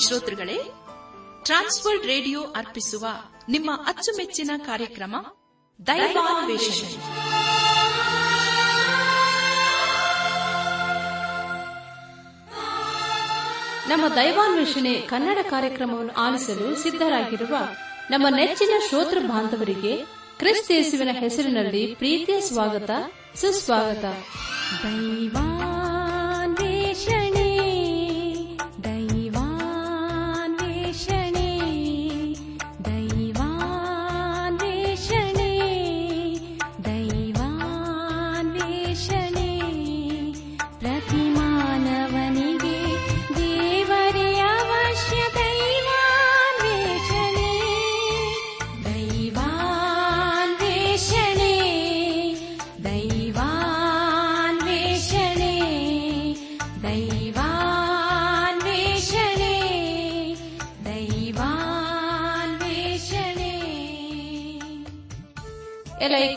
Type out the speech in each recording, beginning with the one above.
ಶ್ರೋತೃಗಳೇ Trans World radio ಅರ್ಪಿಸುವ ನಿಮ್ಮ ಅಚ್ಚುಮೆಚ್ಚಿನ ಕಾರ್ಯಕ್ರಮ, ದೈವಾನ್ವೇಷಣೆ. ನಮ್ಮ ದೈವಾನ್ವೇಷಣೆ ಕನ್ನಡ ಕಾರ್ಯಕ್ರಮವನ್ನು ಆಲಿಸಲು ಸಿದ್ಧರಾಗಿರುವ ನಮ್ಮ ನೆಚ್ಚಿನ ಶ್ರೋತೃ ಬಾಂಧವರಿಗೆ ಕ್ರಿಸ್ತೇಸುವಿನ ಹೆಸರಿನಲ್ಲಿ ಪ್ರೀತಿಯ ಸ್ವಾಗತ, ಸುಸ್ವಾಗತ. ದೈವಾನ್ವೇಷಣೆ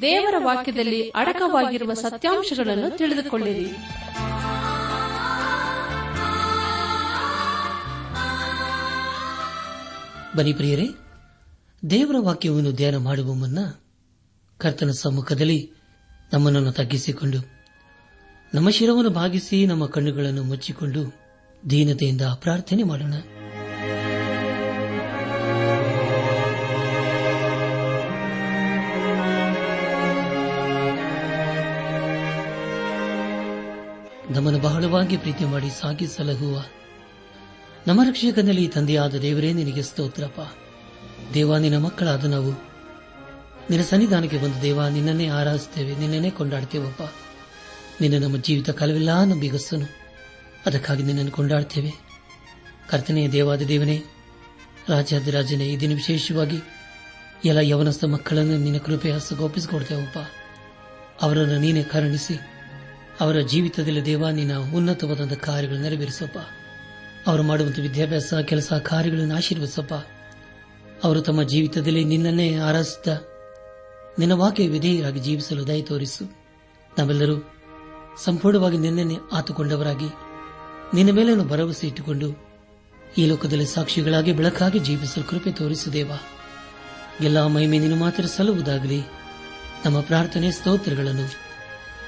ದೇವರ ವಾಕ್ಯದಲ್ಲಿ ಅಡಕವಾಗಿರುವ ಸತ್ಯಾಂಶಗಳನ್ನು ತಿಳಿದುಕೊಳ್ಳಿರಿ. ಬನಿ ಪ್ರಿಯರೇ, ದೇವರ ವಾಕ್ಯವನ್ನು ಧ್ಯಾನ ಮಾಡುವ ಮುನ್ನ ಕರ್ತನ ಸಮ್ಮುಖದಲ್ಲಿ ನಮ್ಮನ್ನು ತಗ್ಗಿಸಿಕೊಂಡು, ನಮ್ಮ ಶಿರವನ್ನು ಭಾಗಿಸಿ ನಮ್ಮ ಕಣ್ಣುಗಳನ್ನು ಮುಚ್ಚಿಕೊಂಡು ದೀನತೆಯಿಂದ ಪ್ರಾರ್ಥನೆ ಮಾಡೋಣ. ನಮ್ಮನ್ನು ಬಹಳವಾಗಿ ಪ್ರೀತಿ ಮಾಡಿ ಸಾಗಿ ಸಲಹುವ. ನಮ್ಮ ರಕ್ಷಕನಲ್ಲಿ ತಂದೆಯಾದ ದೇವರೇ ನಿನಗೆ ಸ್ತೋತ್ರಪ್ಪ. ದೇವ, ನಿನ್ನ ಮಕ್ಕಳಾದ ನಾವು. ನಿನ್ನ ಸನ್ನಿಧಾನಕ್ಕೆ ಬಂದು ದೇವ, ನಿನ್ನನ್ನೇ ಆರಾಧಿಸ್ತೇವೆ, ನಿನ್ನನ್ನೇ ಕೊಂಡಾಡ್ತೇವಪ್ಪ. ನಿನ್ನ ನಮ್ಮ ಜೀವಿತ ಕಾಲವೆಲ್ಲ ನಂಬಿಗಸ್ತನು. ಅದಕ್ಕಾಗಿ ನಿನ್ನನ್ನು ಕೊಂಡಾಡ್ತೇವೆ. ಕರ್ತನೆಯ ದೇವಾದ ದೇವನೇ ರಾಜನೇ, ಈ ವಿಶೇಷವಾಗಿ ಎಲ್ಲ ಯವನಸ್ಥ ಮಕ್ಕಳನ್ನು ನಿನ್ನ ಕೃಪೆ ಹಸ್ತಗೊಪ್ಪಿಸಿಕೊಡ್ತೇವಪ್ಪ ಅವರನ್ನು ನೀನೇ ಕರುಣಿಸಿ ಅವರ ಜೀವಿತದಲ್ಲಿ ದೇವ, ನಿನ್ನ ಉನ್ನತವಾದ ಕಾರ್ಯಗಳು ನೆರವೇರಿಸಪ್ಪ. ಅವರು ಮಾಡುವಂತಹ ವಿದ್ಯಾಭ್ಯಾಸ, ಕೆಲಸ, ಕಾರ್ಯಗಳನ್ನು ಆಶೀರ್ವದಿಸಪ್ಪ. ಅವರು ತಮ್ಮ ಜೀವಿತದಲ್ಲಿ ನಿನ್ನನ್ನೇ ಆರಾಧಿಸಿದ ನಿನ್ನ ವಾಕ್ಯ ವಿಧೇಯರಾಗಿ ಜೀವಿಸಲು ದಯ ತೋರಿಸು. ನಾವೆಲ್ಲರೂ ಸಂಪೂರ್ಣವಾಗಿ ನಿನ್ನನ್ನೇ ಆತುಕೊಂಡವರಾಗಿ, ನಿನ್ನ ಮೇಲೆ ಭರವಸೆ ಇಟ್ಟುಕೊಂಡು ಈ ಲೋಕದಲ್ಲಿ ಸಾಕ್ಷಿಗಳಾಗಿ, ಬೆಳಕಾಗಿ ಜೀವಿಸಲು ಕೃಪೆ ತೋರಿಸು ದೇವ. ಎಲ್ಲ ಮಹಿಮೆ ನಿನ್ನ ಮಾತ್ರ ಸಲ್ಲುವುದಾಗಲಿ. ನಮ್ಮ ಪ್ರಾರ್ಥನೆ ಸ್ತೋತ್ರಗಳನ್ನು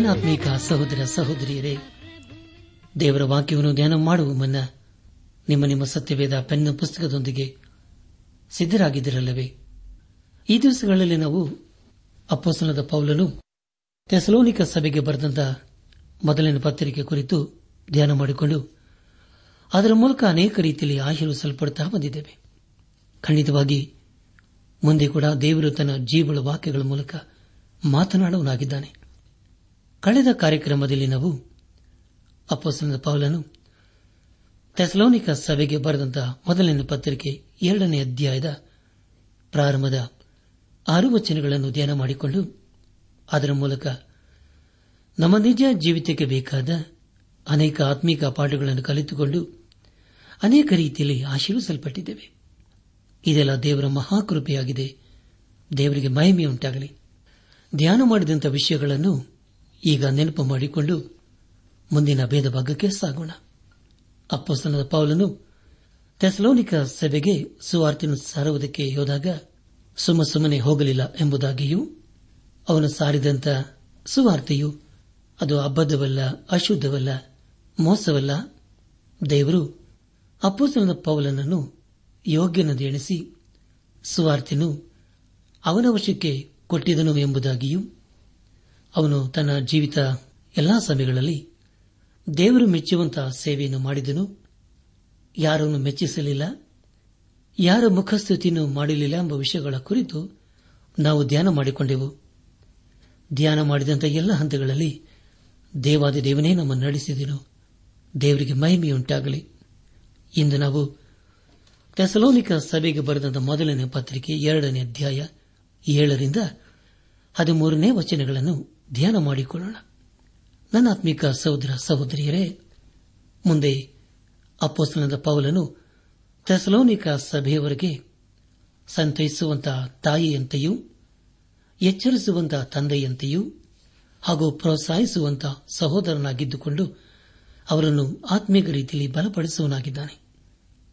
ನನ್ನ ಆತ್ಮೀಕ ಸಹೋದರ ಸಹೋದರಿಯರೇ, ದೇವರ ವಾಕ್ಯವನ್ನು ಧ್ಯಾನ ಮಾಡುವ ಮುನ್ನ ನಿಮ್ಮ ನಿಮ್ಮ ಸತ್ಯವೇದ ಪೆನ್ನ ಪುಸ್ತಕದೊಂದಿಗೆ ಸಿದ್ದರಾಗಿದ್ದಿರಲ್ಲವೇ ಈ ದಿವಸಗಳಲ್ಲಿ ನಾವು ಅಪ್ಪಸನದ ಪೌಲನು ತೆಸಲೋನಿಕ ಸಭೆಗೆ ಬರೆದಂತ ಮೊದಲಿನ ಪತ್ರಿಕೆ ಕುರಿತು ಧ್ಯಾನ ಮಾಡಿಕೊಂಡು ಅದರ ಮೂಲಕ ಅನೇಕ ರೀತಿಯಲ್ಲಿ ಆಶೀರ್ವಿಸಲ್ಪಡುತ್ತಾ ಬಂದಿದ್ದೇವೆ. ಖಂಡಿತವಾಗಿ ಮುಂದೆ ಕೂಡ ದೇವರು ತನ್ನ ಜೀವಳ ವಾಕ್ಯಗಳ ಮೂಲಕ ಮಾತನಾಡುವನಾಗಿದ್ದಾನೆ. ಕಳೆದ ಕಾರ್ಯಕ್ರಮದಲ್ಲಿ ನಾವು ಅಪ್ಪಸನದ ಪೌಲನು ತೆಸಲೋನಿಕ ಸಭೆಗೆ ಬರೆದಂತಹ ಮೊದಲನೇ ಪತ್ರಿಕೆ ಎರಡನೇ ಅಧ್ಯಾಯದ ಪ್ರಾರಂಭದ ಆರು ವಚನಗಳನ್ನು ಧ್ಯಾನ ಮಾಡಿಕೊಂಡು ಅದರ ಮೂಲಕ ನಮ್ಮ ನಿಜ ಜೀವಿತಕ್ಕೆ ಬೇಕಾದ ಅನೇಕ ಆತ್ಮೀಕ ಪಾಠಗಳನ್ನು ಕಲಿತುಕೊಂಡು ಅನೇಕ ರೀತಿಯಲ್ಲಿ ಆಶೀರ್ವಿಸಲ್ಪಟ್ಟಿದ್ದೇವೆ. ಇದೆಲ್ಲ ದೇವರ ಮಹಾಕೃಪೆಯಾಗಿದೆ. ದೇವರಿಗೆ ಮಹಿಮೆಯುಂಟಾಗಲಿ. ಧ್ಯಾನ ಮಾಡಿದಂಥ ವಿಷಯಗಳನ್ನು ಈಗ ನೆನಪು ಮಾಡಿಕೊಂಡು ಮುಂದಿನ ಭೇದ ಭಾಗಕ್ಕೆ ಸಾಗೋಣ. ಅಪ್ಪಸ್ತನದ ಪೌಲನು ತೆಸಲೋನಿಕ ಸಭೆಗೆ ಸುವಾರ್ತಿನ ಸಾರುವುದಕ್ಕೆ ಹೋದಾಗ ಸುಮ್ಮ ಸುಮ್ಮನೆ ಹೋಗಲಿಲ್ಲ ಎಂಬುದಾಗಿಯೂ ಅವನು ಸಾರಿದಂತ ಸುವಾರ್ತೆಯು ಅದು ಅಬದ್ಧವಲ್ಲ, ಅಶುದ್ಧವಲ್ಲ, ಮೋಸವಲ್ಲ. ದೇವರು ಅಪ್ಪಸ್ತನದ ಪೌಲನನ್ನು ಯೋಗ್ಯನದು ಎಣಿಸಿ ಸುವಾರ್ತೆನು ಅವನ ವಶಕ್ಕೆ ಕೊಟ್ಟಿದನು ಎಂಬುದಾಗಿಯೂ ಅವನು ತನ್ನ ಜೀವಿತ ಎಲ್ಲಾ ಸಮಯಗಳಲ್ಲಿ ದೇವರು ಮೆಚ್ಚುವಂತಹ ಸೇವೆಯನ್ನು ಮಾಡಿದನು. ಯಾರನ್ನು ಮೆಚ್ಚಿಸಲಿಲ್ಲ, ಯಾರ ಮುಖಸ್ಥಿತಿಯನ್ನು ಮಾಡಲಿಲ್ಲ ಎಂಬ ವಿಷಯಗಳ ಕುರಿತು ನಾವು ಧ್ಯಾನ ಮಾಡಿಕೊಂಡೆವು. ಧ್ಯಾನ ಮಾಡಿದಂಥ ಎಲ್ಲ ಹಂತಗಳಲ್ಲಿ ದೇವಾದಿ ದೇವನೇ ನಮ್ಮನ್ನು ನಡೆಸಿದನು. ದೇವರಿಗೆ ಮಹಿಮೆಯುಂಟಾಗಲಿ. ಇಂದು ನಾವು ಟೆಸಲೋನಿಕ ಸಭೆಗೆ ಬರೆದಂತ ಮೊದಲನೇ ಪತ್ರಿಕೆ ಎರಡನೇ ಅಧ್ಯಾಯ ಏಳರಿಂದ ಹದಿಮೂರನೇ ವಚನಗಳನ್ನು ಧ್ಯಾನ ಮಾಡಿಕೊಳ್ಳೋಣ. ನನ್ನ ಆತ್ಮಿಕ ಸಹೋದರ, ಸಹೋದರಿಯರೇ, ಮುಂದೆ ಅಪ್ಪಸ್ತನದ ಪೌಲನು ಥೆಸಲೋನಿಕ ಸಭೆಯವರೆಗೆ ಸಂತೈಸುವಂತಹ ತಾಯಿಯಂತೆಯೂ ಎಚ್ಚರಿಸುವಂತಹ ತಂದೆಯಂತೆಯೂ, ಹಾಗೂ ಪ್ರೋತ್ಸಾಹಿಸುವಂತಹ ಸಹೋದರನಾಗಿದ್ದುಕೊಂಡು ಅವರನ್ನು ಆತ್ಮೀಕ ರೀತಿಯಲ್ಲಿ ಬಲಪಡಿಸುವನಾಗಿದ್ದಾನೆ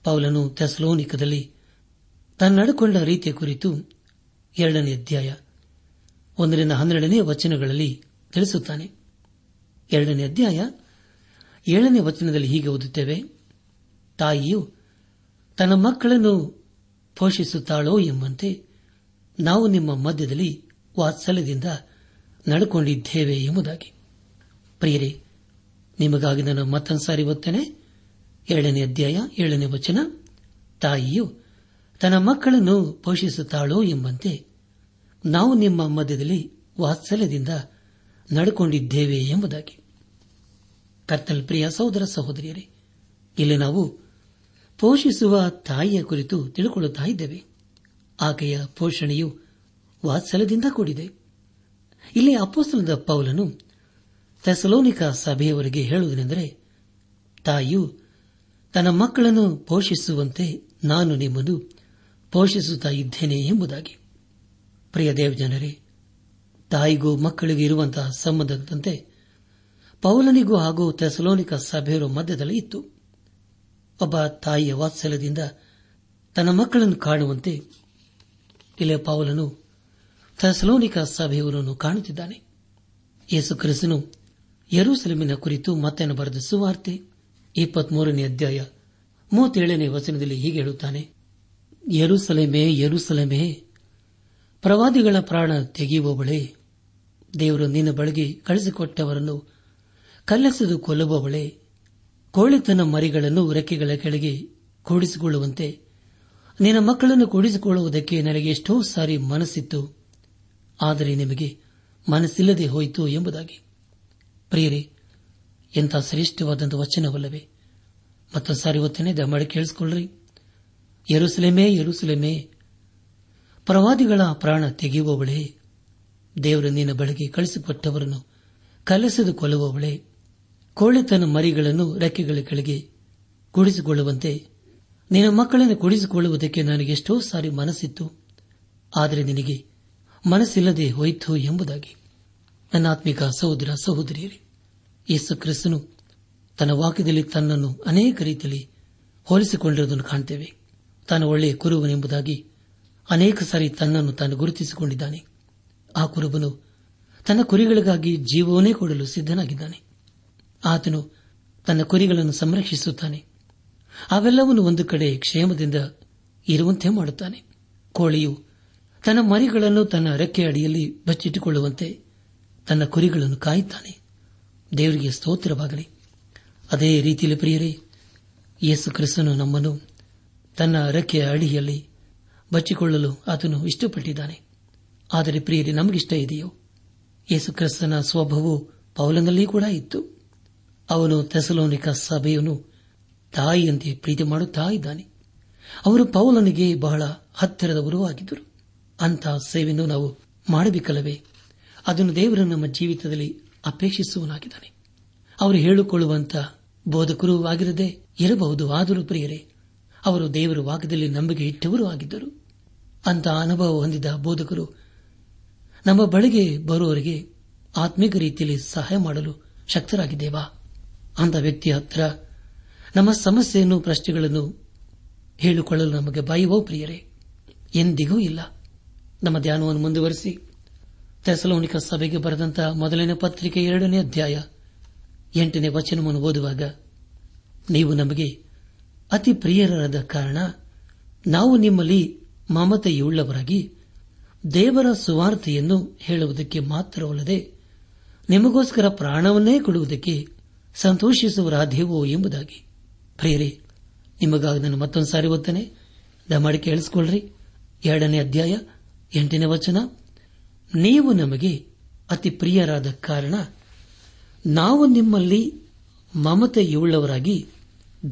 ಪೌಲನು ತೆಸಲೋನಿಕದಲ್ಲಿ ತನ್ನಡುಕೊಂಡ ನಡ್ಕೊಂಡ ರೀತಿಯ ಕುರಿತು ಎರಡನೇ ಅಧ್ಯಾಯ ಒಂದರಿಂದ ಹನ್ನೆರಡನೇ ವಚನಗಳಲ್ಲಿ ತಿಳಿಸುತ್ತಾನೆ. ಎರಡನೇ ಅಧ್ಯಾಯ, ಏಳನೇ ವಚನದಲ್ಲಿ ಹೀಗೆ ಓದುತ್ತೇವೆ. ತಾಯಿಯು, ತನ್ನ ಮಕ್ಕಳನ್ನು ಪೋಷಿಸುತ್ತಾಳೋ ಎಂಬಂತೆ ನಾವು ನಿಮ್ಮ ಮಧ್ಯದಲ್ಲಿ ವಾತ್ಸಲ್ಯದಿಂದ ನಡ್ಕೊಂಡಿದ್ದೇವೆ ಎಂಬುದಾಗಿ. ಪ್ರಿಯರೇ, ನಿಮಗಾಗಿ ನಾನು ಮತ್ತೊಂದು ಸಾರಿ ಓದ್ತೇನೆ. ಎರಡನೇ ಅಧ್ಯಾಯ, ಏಳನೇ ವಚನ, ತಾಯಿಯು ತನ್ನ ಮಕ್ಕಳನ್ನು ಪೋಷಿಸುತ್ತಾಳೋ ಎಂಬಂತೆ ನಾವು ನಿಮ್ಮ ಮಧ್ಯದಲ್ಲಿ ವಾತ್ಸಲ್ಯದಿಂದ ನಡ್ಕೊಂಡಿದ್ದೇವೆ ಎಂಬುದಾಗಿ. ಕರ್ತಲ್ ಪ್ರಿಯ ಸಹೋದರ ಸಹೋದರಿಯರೇ, ಇಲ್ಲಿ ನಾವು ಪೋಷಿಸುವ ತಾಯಿಯ ಕುರಿತು ತಿಳಿಕೊಳ್ಳುತ್ತಾ ಇದ್ದೇವೆ. ಆಕೆಯ ಪೋಷಣೆಯು ವಾತ್ಸಲ್ಯದಿಂದ ಕೂಡಿದೆ. ಇಲ್ಲಿ ಅಪ್ಪಸ್ತನದ ಪೌಲನು ತೆಸಲೋನಿಕ ಸಭೆಯವರಿಗೆ ಹೇಳುವುದೆಂದರೆ ತಾಯಿಯು ತನ್ನ ಮಕ್ಕಳನ್ನು ಪೋಷಿಸುವಂತೆ ನಾನು ನಿಮ್ಮನ್ನು ಪೋಷಿಸುತ್ತಾ ಇದ್ದೇನೆ ಎಂಬುದಾಗಿ. ಪ್ರಿಯ ದೇವಜನರೇ, ತಾಯಿಗೂ ಮಕ್ಕಳಿಗೂ ಇರುವಂತಹ ಸಂಬಂಧದಂತೆ ಪೌಲನಿಗೂ ಹಾಗೂ ಥೆಸಲೋನಿಕ ಸಭೆಯರು ಮಧ್ಯದಲ್ಲಿ ಇತ್ತು. ಒಬ್ಬ ತಾಯಿಯ ವಾತ್ಸಲ್ಯದಿಂದ ತನ್ನ ಮಕ್ಕಳನ್ನು ಕಾಣುವಂತೆ ಇಲ್ಲಿ ಪೌಲನು ಥೆಸಲೋನಿಕ ಸಭೆಯವರನ್ನು ಕಾಣುತ್ತಿದ್ದಾನೆ. ಯೇಸು ಕ್ರಿಸ್ತನು ಯರೂಸೆಲೆಮಿನ ಕುರಿತು ಮತ್ತೆನ ಬರೆದ ಸುವಾರ್ತೆ ಇಪ್ಪತ್ಮೂರನೇ ಅಧ್ಯಾಯ ಮೂವತ್ತೇಳನೇ ವಚನದಲ್ಲಿ ಹೀಗೆ ಹೇಳುತ್ತಾನೆ, ಯರುಸಲೇಮೇ ಯರುಸಲೇಮೇ ಪ್ರವಾದಿಗಳ ಪ್ರಾಣ ತೆಗೆಯುವವಳೆ ದೇವರು ನಿನ್ನ ಬಳಿಗೆ ಕಳಿಸಿಕೊಟ್ಟವರನ್ನು ಕಲ್ಲೆಸೆದು ಕೊಲ್ಲುವವಳೆ ಕೋಳಿತನ ಮರಿಗಳನ್ನು ರೆಕ್ಕೆಗಳ ಕೆಳಗೆ ಕೂಡಿಸಿಕೊಳ್ಳುವಂತೆ ನಿನ್ನ ಮಕ್ಕಳನ್ನು ಕೂಡಿಸಿಕೊಳ್ಳುವುದಕ್ಕೆ ನನಗೆ ಎಷ್ಟೋ ಸಾರಿ ಮನಸ್ಸಿತ್ತು. ಆದರೆ ನಿಮಗೆ ಮನಸ್ಸಿಲ್ಲದೆ ಹೋಯಿತು ಎಂಬುದಾಗಿ. ಪ್ರಿಯರೇ, ಎಂಥ ಶ್ರೇಷ್ಠವಾದಂಥ ವಚನವಲ್ಲವೇ? ಮತ್ತೊಂದು ಸಾರಿ ಒತ್ತನೆ ದಯಮಾಡಿ ಕೇಳಿಸಿಕೊಳ್ಳ್ರಿ. ಎರುಸಲೇಮೇ ಯರುಸಲೇಮೇ ಪ್ರವಾದಿಗಳ ಪ್ರಾಣ ತೆಗೆಯುವವಳೇ, ದೇವರು ನಿನ್ನ ಬಳಿಗೆ ಕಳಿಸಿಕೊಟ್ಟವರನ್ನು ಕಲಸದು ಕೊಲ್ಲುವವಳೇ, ಕೋಳಿತನ ಮರಿಗಳನ್ನು ರೆಕ್ಕೆಗಳ ಕೆಳಗೆ ಕೂಡಿಸಿಕೊಳ್ಳುವಂತೆ ನಿನ್ನ ಮಕ್ಕಳನ್ನು ಕುಡಿಸಿಕೊಳ್ಳುವುದಕ್ಕೆ ನನಗೆ ಎಷ್ಟೋ ಸಾರಿ ಮನಸ್ಸಿತ್ತು, ಆದರೆ ನಿನಗೆ ಮನಸ್ಸಿಲ್ಲದೆ ಹೋಯಿತು ಎಂಬುದಾಗಿ. ನನ್ನಾತ್ಮಿಕ ಸಹೋದರ ಸಹೋದರಿಯರೇ, ಯೇಸು ಕ್ರಿಸ್ತನು ತನ್ನ ವಾಕ್ಯದಲ್ಲಿ ತನ್ನನ್ನು ಅನೇಕ ರೀತಿಯಲ್ಲಿ ಹೋಲಿಸಿಕೊಂಡಿರುವುದನ್ನು ಕಾಣುತ್ತೇವೆ ತಾನು ಒಳ್ಳೆಯ ಕುರುವನೆಂಬುದಾಗಿ ಅನೇಕ ಸಾರಿ ತನ್ನನ್ನು ತಾನು ಗುರುತಿಸಿಕೊಂಡಿದ್ದಾನೆ. ಆ ಕುರುಬನು ತನ್ನ ಕುರಿಗಳಿಗಾಗಿ ಜೀವವನ್ನೇ ಕೊಡಲು ಸಿದ್ದನಾಗಿದ್ದಾನೆ ಆತನು ತನ್ನ ಕುರಿಗಳನ್ನು ಸಂರಕ್ಷಿಸುತ್ತಾನೆ. ಅವೆಲ್ಲವನ್ನು ಒಂದು ಕಡೆ ಕ್ಷೇಮದಿಂದ ಇರುವಂತೆ ಮಾಡುತ್ತಾನೆ. ಕೋಳಿಯು ತನ್ನ ಮರಿಗಳನ್ನು ತನ್ನ ರೆಕ್ಕೆ ಅಡಿಯಲ್ಲಿ ಬಚ್ಚಿಟ್ಟುಕೊಳ್ಳುವಂತೆ ತನ್ನ ಕುರಿಗಳನ್ನು ಕಾಯುತ್ತಾನೆ. ದೇವರಿಗೆ ಸ್ತೋತ್ರವಾಗಲಿ. ಅದೇ ರೀತಿಯಲ್ಲಿ ಪ್ರಿಯರೇ, ಯೇಸು ಕ್ರಿಸ್ತನು ನಮ್ಮನ್ನು ತನ್ನ ರೆಕ್ಕೆಯ ಅಡಿಯಲ್ಲಿ ಬಚ್ಚಿಕೊಳ್ಳಲು ಆತನು ಇಷ್ಟಪಟ್ಟಿದ್ದಾನೆ. ಆದರೆ ಪ್ರಿಯರಿ, ನಮಗಿಷ್ಟ ಇದೆಯೋ? ಯೇಸು ಕ್ರಿಸ್ತನ ಸ್ವಭಾವವು ಪೌಲನಲ್ಲಿ ಕೂಡ ಇತ್ತು. ಅವನು ತೆಸಲೋನಿಕ ಸಭೆಯನ್ನು ತಾಯಿಯಂತೆ ಪ್ರೀತಿ ಮಾಡುತ್ತಾ ಇದ್ದಾನೆ. ಅವರು ಪೌಲನಿಗೆ ಬಹಳ ಹತ್ತಿರದವರೂ ಆಗಿದ್ದರು. ಅಂತಹ ಸೇವೆಯನ್ನು ನಾವು ಮಾಡಬೇಕಲ್ಲವೇ? ಅದನ್ನು ದೇವರು ನಮ್ಮ ಜೀವಿತದಲ್ಲಿ ಅಪೇಕ್ಷಿಸುವನಾಗಿದ್ದಾನೆ ಅವರು ಹೇಳಿಕೊಳ್ಳುವಂತ ಬೋಧಕರೂ ಆಗಿರದೆ ಇರಬಹುದು. ಆದರೂ ಪ್ರಿಯರೇ ಅವರು ದೇವರ ವಾಕ್ಯದಲ್ಲಿ ನಂಬಿಕೆ ಇಟ್ಟವರು ಆಗಿದ್ದರು. ಅಂತ ಅನುಭವ ಹೊಂದಿದ ಬೋಧಕರು ನಮ್ಮ ಬಳಿಗೆ ಬರುವವರಿಗೆ ಆತ್ಮಿಕ ರೀತಿಯಲ್ಲಿ ಸಹಾಯ ಮಾಡಲು ಶಕ್ತರಾಗಿದ್ದೇವಾ? ಅಂತ ವ್ಯಕ್ತಿಯ ಹತ್ರ ನಮ್ಮ ಸಮಸ್ಯೆಯನ್ನು, ಪ್ರಶ್ನೆಗಳನ್ನು ಹೇಳಿಕೊಳ್ಳಲು ನಮಗೆ ಬಾಯುವೋ ಪ್ರಿಯರೇ? ಎಂದಿಗೂ ಇಲ್ಲ. ನಮ್ಮ ಧ್ಯಾನವನ್ನು ಮುಂದುವರೆಸಿ. ತೆಸಲೋನಿಕ ಸಭೆಗೆ ಬರೆದಂತಹ ಮೊದಲನೇ ಪತ್ರಿಕೆ ಎರಡನೇ ಅಧ್ಯಾಯ ಎಂಟನೇ ವಚನವನ್ನು ಓದುವಾಗ, ನೀವು ನಮಗೆ ಅತಿ ಪ್ರಿಯರಾದ ಕಾರಣ ನಾವು ನಿಮ್ಮಲ್ಲಿ ಮಮತೆಯುಳ್ಳವರಾಗಿ ದೇವರ ಸುವಾರ್ತೆಯನ್ನು ಹೇಳುವುದಕ್ಕೆ ಮಾತ್ರವಲ್ಲದೆ ನಿಮಗೋಸ್ಕರ ಪ್ರಾಣವನ್ನೇ ಕೊಡುವುದಕ್ಕೆ ಸಂತೋಷಿಸುವರಾದೇವೋ ಎಂಬುದಾಗಿ. ಪ್ರಿಯರೇ, ನಿಮಗಾಗಿ ನಾನು ಮತ್ತೊಂದು ಸಾರಿ ಓದ್ತಾನೆ ದಮಾಡಿ ಕೇಳಿಸಿಕೊಳ್ಳ್ರಿ. ಎರಡನೇ ಅಧ್ಯಾಯ, ಎಂಟನೇ ವಚನ. ನೀವು ನಮಗೆ ಅತಿ ಪ್ರಿಯರಾದ ಕಾರಣ ನಾವು ನಿಮ್ಮಲ್ಲಿ ಮಮತೆಯುಳ್ಳವರಾಗಿ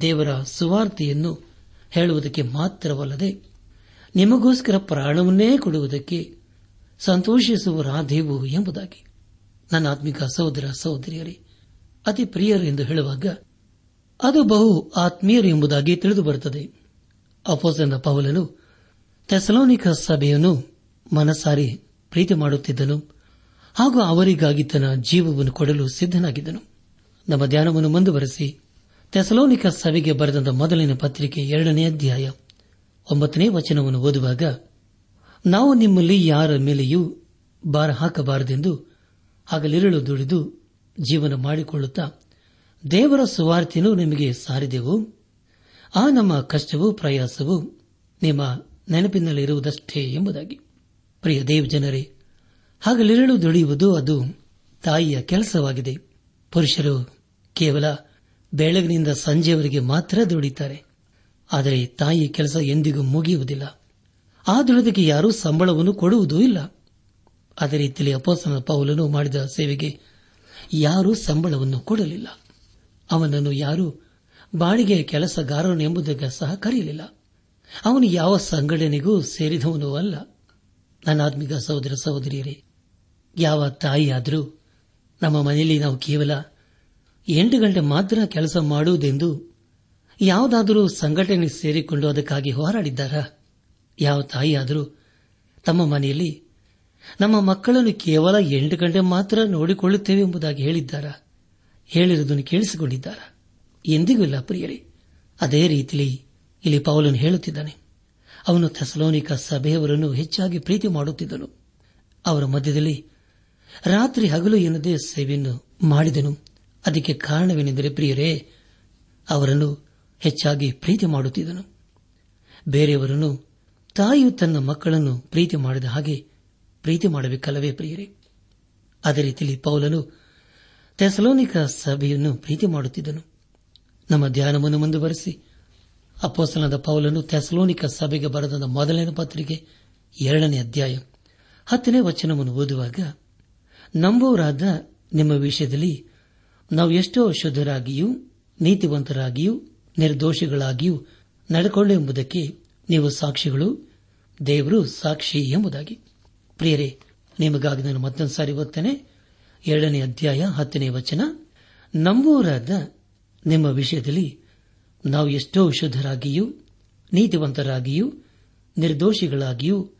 ದೇವರ ಸುವಾರ್ತೆಯನ್ನು ಹೇಳುವುದಕ್ಕೆ ಮಾತ್ರವಲ್ಲದೆ ನಿಮಗೋಸ್ಕರ ಪ್ರಾಣವನ್ನೇ ಕೊಡುವುದಕ್ಕೆ ಸಂತೋಷಿಸುವರಾದೇವು ಎಂಬುದಾಗಿ. ನನ್ನ ಆತ್ಮಿಕ ಸಹೋದರ ಸಹೋದರಿಯರೇ, ಅತಿ ಪ್ರಿಯರು ಎಂದು ಹೇಳುವಾಗ ಅದು ಬಹು ಆತ್ಮೀಯರು ಎಂಬುದಾಗಿ ತಿಳಿದು ಬರುತ್ತದೆ ಅಪೋಸನ ಪೌಲನು ತೆಸಲೋನಿಕ ಸಭೆಯನ್ನು ಮನಸಾರಿ ಪ್ರೀತಿ ಮಾಡುತ್ತಿದ್ದನು ಹಾಗೂ ಅವರಿಗಾಗಿ ತನ್ನ ಜೀವವನ್ನು ಕೊಡಲು ಸಿದ್ದನಾಗಿದ್ದನು ನಮ್ಮ ಧ್ಯಾನವನ್ನು ಮುಂದುವರೆಸಿ. ತೆಸಲೋನಿಕ ಸಭೆಗೆ ಬರೆದ ಮೊದಲಿನ ಪತ್ರಿಕೆ ಎರಡನೇ ಅಧ್ಯಾಯ ಒಂಬತ್ತನೇ ವಚನವನ್ನು ಓದುವಾಗ, ನಾವು ನಿಮ್ಮಲ್ಲಿ ಯಾರ ಮೇಲೆಯೂ ಭಾರ ಹಾಕಬಾರದೆಂದು ಹಗಲಿರುಳು ದುಡಿದು ಜೀವನ ಮಾಡಿಕೊಳ್ಳುತ್ತಾ ದೇವರ ಸುವಾರ್ತೆಯನ್ನು ನಿಮಗೆ ಸಾರಿದೆವು. ಆ ನಮ್ಮ ಕಷ್ಟವೂ ಪ್ರಯಾಸವೂ ನಿಮ್ಮ ನೆನಪಿನಲ್ಲಿರುವುದಷ್ಟೇ ಎಂಬುದಾಗಿ. ಪ್ರಿಯ ದೇವ್ ಜನರೇ, ಹಗಲಿರುಳು ದುಡಿಯುವುದು ಅದು ತಾಯಿಯ ಕೆಲಸವಾಗಿದೆ. ಪುರುಷರು ಕೇವಲ ಬೆಳಗಿನಿಂದ ಸಂಜೆಯವರೆಗೆ ಮಾತ್ರ ದುಡಿತಾರೆ. ಆದರೆ ತಾಯಿ ಕೆಲಸ ಎಂದಿಗೂ ಮುಗಿಯುವುದಿಲ್ಲ. ಆ ದುಡಿದಕ್ಕೆ ಯಾರೂ ಸಂಬಳವನ್ನು ಕೊಡುವುದೂ ಇಲ್ಲ. ಅದೇ ರೀತಿಯಲ್ಲಿ ಅಪೋಸನ ಪೌಲನು ಮಾಡಿದ ಸೇವೆಗೆ ಯಾರೂ ಸಂಬಳವನ್ನು ಕೊಡಲಿಲ್ಲ. ಅವನನ್ನು ಯಾರೂ ಬಾಡಿಗೆಯ ಕೆಲಸಗಾರನು ಎಂಬುದಕ್ಕೆ ಸಹ ಕರೆಯಲಿಲ್ಲ. ಅವನು ಯಾವ ಸಂಘಟನೆಗೂ ಸೇರಿದವನೂ ಅಲ್ಲ. ನನ್ನ ಆತ್ಮಿಕ ಸಹೋದರ ಸಹೋದರಿಯರೇ, ಯಾವ ತಾಯಿಯಾದರೂ ನಮ್ಮ ಮನೆಯಲ್ಲಿ ನಾವು ಕೇವಲ ಎಂಟು ಗಂಟೆ ಮಾತ್ರ ಕೆಲಸ ಮಾಡುವುದೆಂದು ಯಾವುದಾದರೂ ಸಂಘಟನೆ ಸೇರಿಕೊಂಡು ಅದಕ್ಕಾಗಿ ಹೋರಾಡಿದ್ದಾರಾ? ಯಾವ ತಾಯಿಯಾದರೂ ತಮ್ಮ ಮನೆಯಲ್ಲಿ ನಮ್ಮ ಮಕ್ಕಳನ್ನು ಕೇವಲ ಎಂಟು ಗಂಟೆ ಮಾತ್ರ ನೋಡಿಕೊಳ್ಳುತ್ತೇವೆ ಎಂಬುದಾಗಿ ಹೇಳಿದ್ದಾರಾ? ಹೇಳಿರುವುದನ್ನು ಕೇಳಿಸಿಕೊಂಡಿದ್ದಾರಾ? ಎಂದಿಗೂ ಇಲ್ಲ ಪ್ರಿಯರಿ. ಅದೇ ರೀತಿಯಲ್ಲಿ ಇಲ್ಲಿ ಪೌಲನು ಹೇಳುತ್ತಿದ್ದಾನೆ. ಅವನು ಥೆಸಲೋನಿಕ ಸಭೆಯವರನ್ನು ಹೆಚ್ಚಾಗಿ ಪ್ರೀತಿ ಮಾಡುತ್ತಿದ್ದನು. ಅವರ ಮಧ್ಯದಲ್ಲಿ ರಾತ್ರಿ ಹಗಲು ಎನ್ನದೇ ಸೇವೆಯನ್ನು ಮಾಡಿದನು. ಅದಕ್ಕೆ ಕಾರಣವೇನೆಂದರೆ ಪ್ರಿಯರೇ, ಅವರನ್ನು ಹೆಚ್ಚಾಗಿ ಪ್ರೀತಿ ಮಾಡುತ್ತಿದ್ದನು. ಬೇರೆಯವರನ್ನು, ತಾಯಿಯು ತನ್ನ ಮಕ್ಕಳನ್ನು ಪ್ರೀತಿ ಮಾಡಿದ ಹಾಗೆ ಪ್ರೀತಿ ಮಾಡಬೇಕಲ್ಲವೇ ಪ್ರಿಯರೇ? ಅದೇ ರೀತಿಯಲ್ಲಿ ಪೌಲನು ತೆಸಲೋನಿಕ ಸಭೆಯನ್ನು ಪ್ರೀತಿ ಮಾಡುತ್ತಿದ್ದನು. ನಮ್ಮ ಧ್ಯಾನವನ್ನು ಮುಂದುವರೆಸಿ. ಅಪ್ಪೋಸಲದ ಪೌಲನು ತೆಸಲೋನಿಕ ಸಭೆಗೆ ಬರೆದ ಮೊದಲನೇ ಪತ್ರಿಕೆ ಎರಡನೇ ಅಧ್ಯಾಯ ಹತ್ತನೇ ವಚನವನ್ನು ಓದುವಾಗ ನಂಬುವರಾದ ನಿಮ್ಮ ವಿಷಯದಲ್ಲಿ ನಾವು ಎಷ್ಟೋ ಶುದ್ಧರಾಗಿಯೂ, ನೀತಿವಂತರಾಗಿಯೂ, ನಿರ್ದೋಷಿಗಳಾಗಿಯೂ ನಡೆಕೊಳ್ಳೆಂಬುದಕ್ಕೆ ನೀವು ಸಾಕ್ಷಿಗಳು, ದೇವರು ಸಾಕ್ಷಿ ಎಂಬುದಾಗಿ. ಪ್ರಿಯರೇ, ನಿಮಗಾಗಿ ನಾನು ಮತ್ತೊಂದು ಸಾರಿ ಓದ್ತೇನೆ. ಎರಡನೇ ಅಧ್ಯಾಯ, ಹತ್ತನೇ ವಚನ. ನಂಬುವರಾದ ನಿಮ್ಮ ವಿಷಯದಲ್ಲಿ ನಾವು ಎಷ್ಟೋ ಶುದ್ಧರಾಗಿಯೂ, ನೀತಿವಂತರಾಗಿಯೂ, ನಿರ್ದೋಷಿಗಳಾಗಿಯೂ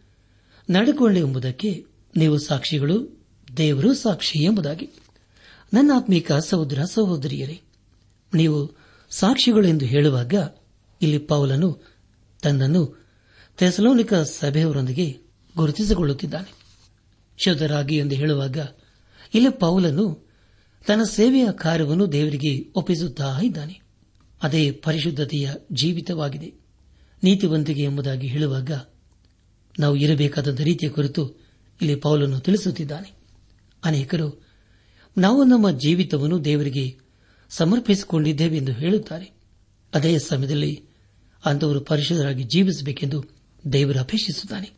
ನಡೆಕೊಳ್ಳೆ ಎಂಬುದಕ್ಕೆ ನೀವು ಸಾಕ್ಷಿಗಳು, ದೇವರು ಸಾಕ್ಷಿ ಎಂಬುದಾಗಿ. ನನ್ನ ಆತ್ಮೀಕ ಸಹೋದರ, ಸಹೋದರಿಯರೇ, ನೀವು ಸಾಕ್ಷಿಗಳೆಂದು ಹೇಳುವಾಗ ಇಲ್ಲಿ ಪೌಲನು ತನ್ನನ್ನು ತೆಸಲೋನಿಕ ಸಭೆಯವರೊಂದಿಗೆ ಗುರುತಿಸಿಕೊಳ್ಳುತ್ತಿದ್ದಾನೆ. ಶುದ್ಧರಾಗಿ ಎಂದು ಹೇಳುವಾಗ ಇಲ್ಲಿ ಪೌಲನು ತನ್ನ ಸೇವೆಯ ಕಾರ್ಯವನ್ನು ದೇವರಿಗೆ ಒಪ್ಪಿಸುತ್ತಾ ಇದ್ದಾನೆ. ಅದೇ ಪರಿಶುದ್ಧತೆಯ ಜೀವಿತವಾಗಿದೆ. ನೀತಿವಂತಿಕೆ ಎಂಬುದಾಗಿ ಹೇಳುವಾಗ ನಾವು ಇರಬೇಕಾದ ರೀತಿಯ ಕುರಿತು ಇಲ್ಲಿ ಪೌಲನ್ನು ತಿಳಿಸುತ್ತಿದ್ದಾನೆ. ಅನೇಕರು ನಾವು ನಮ್ಮ ಜೀವಿತವನ್ನು ದೇವರಿಗೆ ಸಮರ್ಪಿಸಿಕೊಂಡಿದ್ದೇವೆ ಎಂದು ಹೇಳುತ್ತಾರೆ. ಅದೇ ಸಮಯದಲ್ಲಿ ಅಂತವರು ಪರಿಶುದ್ಧರಾಗಿ ಜೀವಿಸಬೇಕೆಂದು ದೇವರು ಅಪೇಕ್ಷಿಸುತ್ತಾನೆ.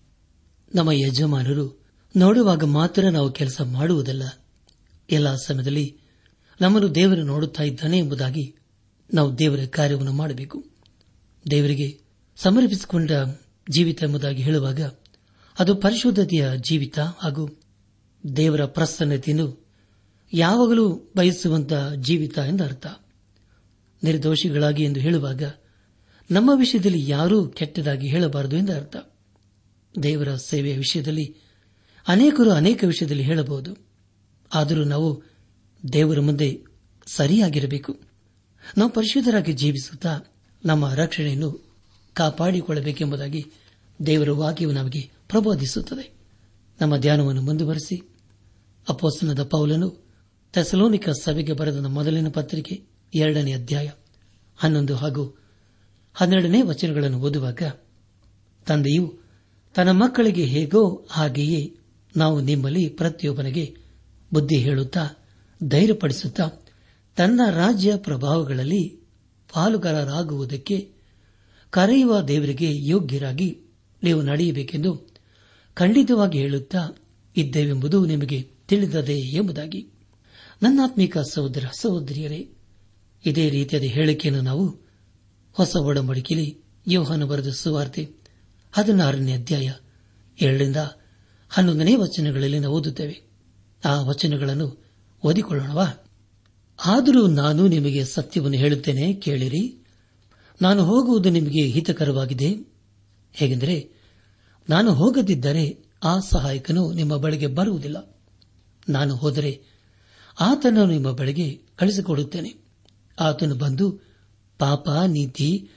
ನಮ್ಮ ಯಜಮಾನರು ನೋಡುವಾಗ ಮಾತ್ರ ನಾವು ಕೆಲಸ ಮಾಡುವುದಲ್ಲ. ಎಲ್ಲ ಸಮಯದಲ್ಲಿ ನಮ್ಮನ್ನು ದೇವರು ನೋಡುತ್ತಾ ಇದ್ದಾನೆ ಎಂಬುದಾಗಿ ನಾವು ದೇವರ ಕಾರ್ಯವನ್ನು ಮಾಡಬೇಕು. ದೇವರಿಗೆ ಸಮರ್ಪಿಸಿಕೊಂಡ ಜೀವಿತ ಎಂಬುದಾಗಿ ಹೇಳುವಾಗ ಅದು ಪರಿಶುದ್ಧತೆಯ ಜೀವಿತ ಹಾಗೂ ದೇವರ ಪ್ರಸನ್ನತೆಯನ್ನು ಯಾವಾಗಲೂ ಬಯಸುವಂತಹ ಜೀವಿತ ಎಂದರ್ಥ ನಿರ್ದೋಷಿಗಳಾಗಿ ಎಂದು ಹೇಳುವಾಗ ನಮ್ಮ ವಿಷಯದಲ್ಲಿ ಯಾರೂ ಕೆಟ್ಟದಾಗಿ ಹೇಳಬಾರದು ಎಂದರ್ಥ ದೇವರ ಸೇವೆಯ ವಿಷಯದಲ್ಲಿ ಅನೇಕರು ಅನೇಕ ವಿಷಯದಲ್ಲಿ ಹೇಳಬಹುದು. ಆದರೂ ನಾವು ದೇವರ ಮುಂದೆ ಸರಿಯಾಗಿರಬೇಕು. ನಾವು ಪರಿಶುದ್ಧರಾಗಿ ಜೀವಿಸುತ್ತಾ ನಮ್ಮ ರಕ್ಷಣೆಯನ್ನು ಕಾಪಾಡಿಕೊಳ್ಳಬೇಕೆಂಬುದಾಗಿ ದೇವರ ವಾಕ್ಯವು ನಮಗೆ ಪ್ರಬೋಧಿಸುತ್ತದೆ. ನಮ್ಮ ಧ್ಯಾನವನ್ನು ಮುಂದುವರೆಸಿ. ಅಪೋಸ್ತನದ ಪೌಲನು ತೆಸಲೋನಿಕ ಸಭೆಗೆ ಬರೆದ ಮೊದಲಿನ ಪತ್ರಿಕೆ ಎರಡನೇ ಅಧ್ಯಾಯ ಹನ್ನೊಂದು ಹಾಗೂ ಹನ್ನೆರಡನೇ ವಚನಗಳನ್ನು ಓದುವಾಗ, ತಂದೆಯು, ತನ್ನ ಮಕ್ಕಳಿಗೆ ಹೇಗೋ ಹಾಗೆಯೇ ನಾವು ನಿಮ್ಮಲ್ಲಿ ಪ್ರತಿಯೊಬ್ಬನಿಗೆ ಬುದ್ಧಿ ಹೇಳುತ್ತಾ, ಧೈರ್ಯಪಡಿಸುತ್ತಾ, ತನ್ನ ರಾಜ್ಯ ಪ್ರಭಾವಗಳಲ್ಲಿ ಪಾಲುಗಾರರಾಗುವುದಕ್ಕೆ ಕರೆಯುವ ದೇವರಿಗೆ ಯೋಗ್ಯರಾಗಿ ನೀವು ನಡೆಯಬೇಕೆಂದು ಖಂಡಿತವಾಗಿ ಹೇಳುತ್ತಾ ಇದ್ದೇವೆಂಬುದು ನಿಮಗೆ ತಿಳಿದದೆ ಎಂಬುದಾಗಿ. ನನ್ನಾತ್ಮಿಕ ಸಹೋದರ, ಸಹೋದರಿಯರೇ, ಇದೇ ರೀತಿಯಾದ ಹೇಳಿಕೆಯನ್ನು ನಾವು ಹೊಸ ಒಡಂಬಡಿಕೆಯಲ್ಲಿ ಯೋಹಾನ ಬರೆದ ಸುವಾರ್ತೆ ಹದಿನಾರನೇ ಅಧ್ಯಾಯ ಏಳರಿಂದ ಹನ್ನೊಂದನೇ ವಚನಗಳಲ್ಲಿ ನಾವು ಓದುತ್ತೇವೆ. ಆ ವಚನಗಳನ್ನು ಓದಿಕೊಳ್ಳೋಣವಾ? ಆದರೂ ನಾನು ನಿಮಗೆ ಸತ್ಯವನ್ನು ಹೇಳುತ್ತೇನೆ, ಕೇಳಿರಿ. ನಾನು ಹೋಗುವುದು ನಿಮಗೆ ಹಿತಕರವಾಗಿದೆ. ಹೇಗೆಂದರೆ, ನಾನು ಹೋಗದಿದ್ದರೆ ಆ ಸಹಾಯಕನು ನಿಮ್ಮ ಬಳಿಗೆ ಬರುವುದಿಲ್ಲ. ನಾನು ಹೋದರೆ ಆತನನ್ನು ನಿಮ್ಮ ಬಳಿಗೆ ಕಳಿಸಿಕೊಡುತ್ತೇನೆ. ಆತನು ಬಂದು, ಪಾಪ, ನೀತಿ,